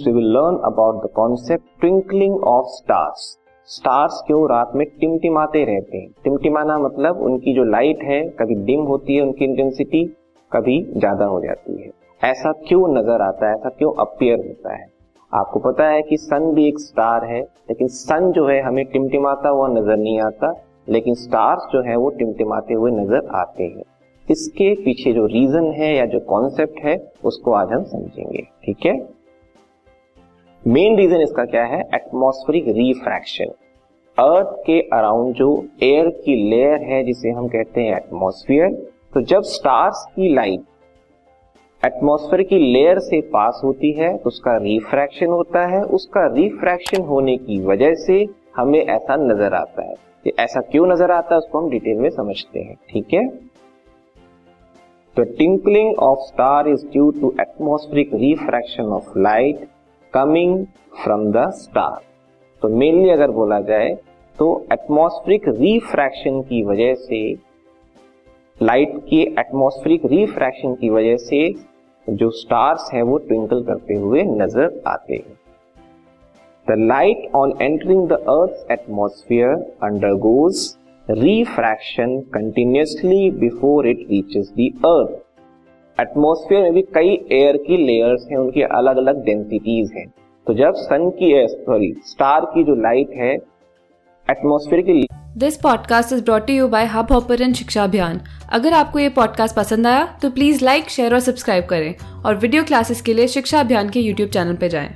students, we will learn about the concept twinkling of stars. Stars क्यों रात में टिमटिमाते रहते हैं? टिमटिमाना मतलब उनकी जो लाइट है कभी डिम होती है उनकी इंटेंसिटी कभी ज़्यादा हो जाती है। ऐसा क्यों नज़र आता है? ऐसा क्यों अपियर होता है? आपको पता है कि सन भी एक स्टार है लेकिन सन जो है हमें टिमटिमाता हुआ नज़र नहीं आता लेकिन स्टार्स जो है वो टिमटिमाते हुए नज़र आते हैं। इसके पीछे जो रीजन है या जो कॉन्सेप्ट है उसको आज हम समझेंगे। ठीक है? मेन रीजन इसका क्या है? एटमॉस्फेरिक रिफ्रैक्शन अर्थ के अराउंड जो एयर की लेयर है, जिसे हम कहते हैं एटमॉस्फेयर तो जब स्टार्स की लाइट एटमॉस्फेयर की लेयर से पास होती है तो उसका रिफ्रैक्शन होता है। उसका रिफ्रैक्शन होने की वजह से हमें ऐसा नज़र आता है। कि ऐसा क्यों नज़र आता है, उसको हम डिटेल में समझते हैं। ठीक है? तो twinkling of star is due to atmospheric refraction of light coming from the star तो मेनली अगर बोला जाए तो एटमॉस्फेरिक रिफ्रैक्शन की वजह से लाइट के एटमॉस्फेरिक रिफ्रैक्शन की वजह से जो स्टार्स है, वो ट्विंकल करते हुए नज़र आते हैं। The light on entering the earth atmosphere undergoes refraction continuously before it reaches the earth atmosphere में भी कई एयर की लेयर्स हैं उनकी अलग अलग डेंसिटीज हैं। तो जब सन की सॉरी स्टार की जो लाइट है एटमोस्फियर की this podcast is brought you by Hubhopper शिक्षा अभियान अगर आपको ये पॉडकास्ट पसंद आया तो प्लीज़ लाइक शेयर और सब्सक्राइब करें। और वीडियो क्लासेस के लिए शिक्षा अभियान के यूट्यूब चैनल पर जाएँ।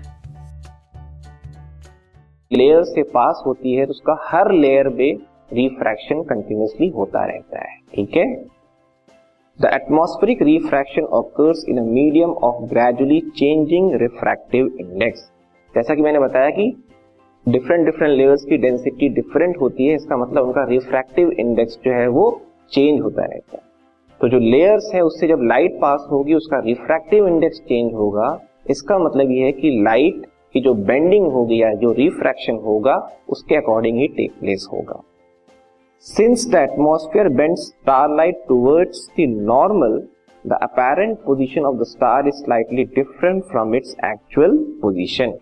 लेयर से पास होती है तो उसका हर लेयर में रिफ्रैक्शन कंटिन्यूसली होता रहता है। ठीक है? The atmospheric refraction occurs in a medium of gradually changing refractive index. जैसा कि मैंने बताया कि डिफरेंट डिफरेंट लेयर्स की डेंसिटी डिफरेंट होती है, इसका मतलब उनका रिफ्रैक्टिव इंडेक्स जो है वो चेंज होता रहता है। तो जो लेयर्स है, उससे जब लाइट पास होगी, उसका रिफ्रैक्टिव इंडेक्स चेंज होगा। इसका मतलब ये है कि लाइट की जो बेंडिंग होगी या जो रिफ्रैक्शन होगा, उसके अकॉर्डिंग ही टेक प्लेस होगा। Since the atmosphere bend star light towards the the apparent position of the star is slightly different from its actual position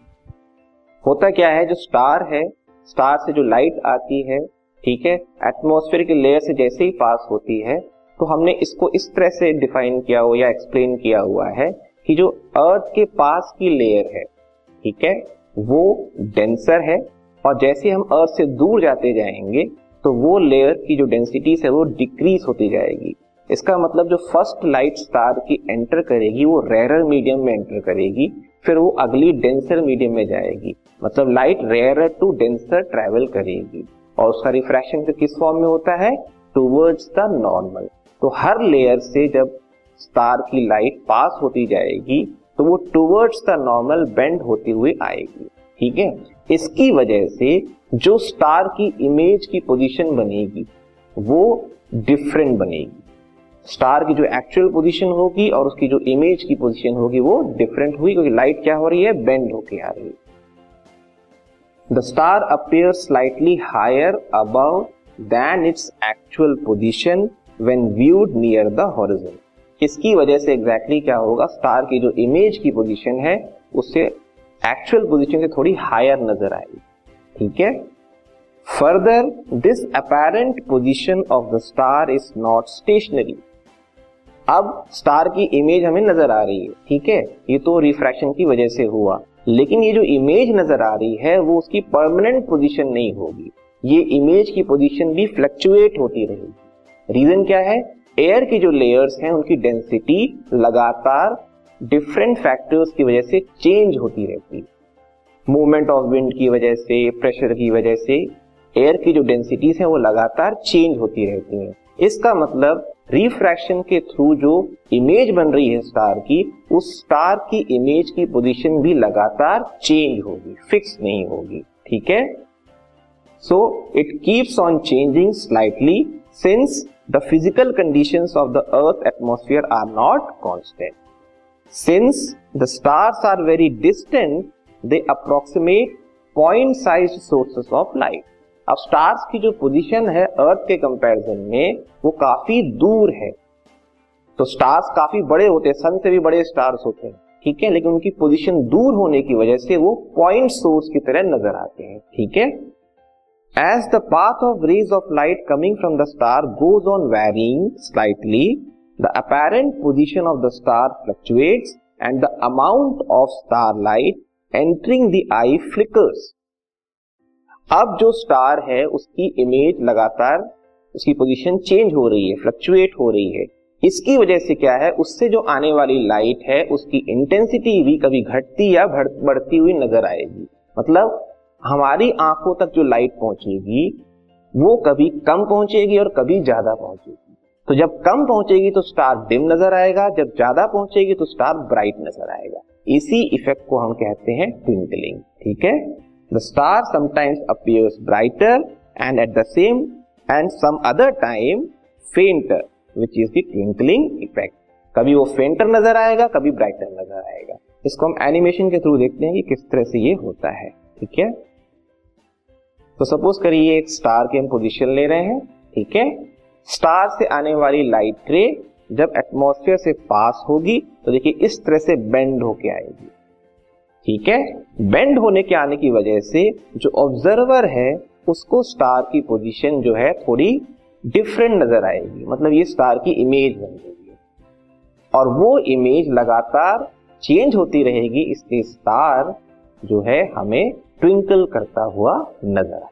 होता क्या है? जो स्टार है स्टार से जो लाइट आती है, ठीक है? एटमोस्फेयर के लेयर से जैसे ही पास होती है तो हमने इसको इस तरह से डिफाइन किया हुआ या एक्सप्लेन किया हुआ है कि जो अर्थ के पास की लेयर है, ठीक है? वो डेंसर है और जैसे हम अर्थ से दूर जाते जाएँगे तो वो लेयर की जो डेंसिटी है वो डिक्रीज होती जाएगी। इसका मतलब जो फ़र्स्ट लाइट स्टार की एंटर करेगी, वो रेयर मीडियम में एंटर करेगी, फिर वो अगली डेंसर मीडियम में जाएगी। मतलब light rare to denser travel करेगी। और उसका रिफ्रैक्शन फिर किस फॉर्म में होता है? टूवर्ड्स द नॉर्मल तो हर लेयर से जब स्टार की लाइट पास होती जाएगी तो वो टूवर्ड्स द नॉर्मल बेंड होती हुई आएगी। ठीक है? इसकी वजह से जो स्टार की इमेज की पोजीशन बनेगी, वो डिफरेंट बनेगी। स्टार की जो एक्चुअल पोजीशन होगी और उसकी जो इमेज की पोजीशन होगी, वो डिफरेंट हुई क्योंकि लाइट क्या हो रही है? बेंड होके आ रही है। The star appear slightly higher above than its actual position when viewed near the horizon इसकी वजह से एग्जैक्टली exactly क्या होगा? स्टार की जो इमेज की पोजीशन है उससे एक्चुअल पोजीशन से थोड़ी हायर नज़र आएगी। ठीक है? Further this apparent position of the star is not stationary अब स्टार की इमेज हमें नज़र आ रही है। ठीक है? ये तो रिफ्रैक्शन की वजह से हुआ। लेकिन ये जो इमेज नज़र आ रही है, वो उसकी परमानेंट पोजीशन नहीं होगी। ये इमेज की पोजीशन भी फ्लक्चुएट होती रहेगी। रीजन क्या है? एयर की जो लेयर्स हैं, उनकी डेंसिटी लगातार डिफरेंट फैक्टर्स की वजह से चेंज होती रहती है। मूवमेंट ऑफ़ विंड की वजह से प्रेशर की वजह से एयर की जो डेंसिटीज है वो लगातार चेंज होती रहती हैं। इसका मतलब रिफ्रैक्शन के थ्रू जो इमेज बन रही है स्टार की, उस स्टार की इमेज की पोजीशन भी लगातार चेंज होगी फिक्स नहीं होगी। ठीक है? So it keeps on changing slightly since the physical conditions of the earth atmosphere are not constant since the stars are very distant they approximate point size sources of light अब stars की जो position है अर्थ के comparison में, वो काफ़ी दूर है। तो स्टार्स काफ़ी बड़े होते हैं सन से भी बड़े स्टार्स होते हैं, ठीक है? लेकिन उनकी पोजीशन दूर होने की वजह से वो पॉइंट सोर्स की तरह नज़र आते हैं, ठीक है? As the path of rays of light coming from the star goes on veering slightly the apparent position of the star fluctuates and the amount of star light entering the eye flickers अब जो star है, उसकी image लगातार, उसकी position change हो रही है fluctuate हो रही है। इसकी वजह से क्या है? उससे जो आने वाली लाइट है, उसकी इंटेंसिटी भी कभी घटती या बढ़ती हुई नज़र आएगी। मतलब हमारी आँखों तक जो लाइट पहुंचेगी, वो कभी कम पहुंचेगी और कभी ज़्यादा पहुंचेगी। तो जब कम पहुंचेगी तो स्टार डिम नज़र आएगा, जब ज़्यादा पहुंचेगी तो स्टार ब्राइट नज़र आएगा। इसी इफ़ेक्ट को हम कहते हैं ट्विंकलिंग ठीक है? The star sometimes appears brighter and at the same and some other time fainter which is the twinkling effect कभी वो फेंटर नज़र आएगा, कभी ब्राइटर नज़र आएगा। इसको हम एनिमेशन के थ्रू देखते हैं कि किस तरह से ये होता है, ठीक है? तो सपोज़ करिए एक स्टार की हम पोजीशन ले रहे हैं, ठीक है? स्टार से आने वाली लाइट रे जब एटमॉस्फेयर से पास होगी तो देखिए इस तरह से बेंड होके आएगी। ठीक है? बेंड होने के आने की वजह से जो ऑब्जर्वर है, उसको स्टार की पोजीशन जो है थोड़ी डिफरेंट नज़र आएगी। मतलब ये स्टार की इमेज बन जाएगी। और वो इमेज लगातार चेंज होती रहेगी, इसलिए स्टार जो है हमें ट्विंकल करता हुआ नज़र आए